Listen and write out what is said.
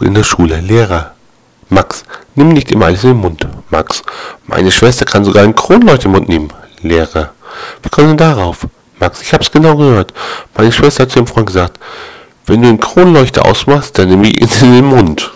Dialog in der Schule. Lehrer. Max, nimm nicht immer alles in den Mund. Max, meine Schwester kann sogar einen Kronleuchter im Mund nehmen. Lehrer. Wie kommen denn darauf? Max, ich hab's genau gehört. Meine Schwester hat zu ihrem Freund gesagt, wenn du den Kronleuchter ausmachst, dann nimm ich ihn in den Mund.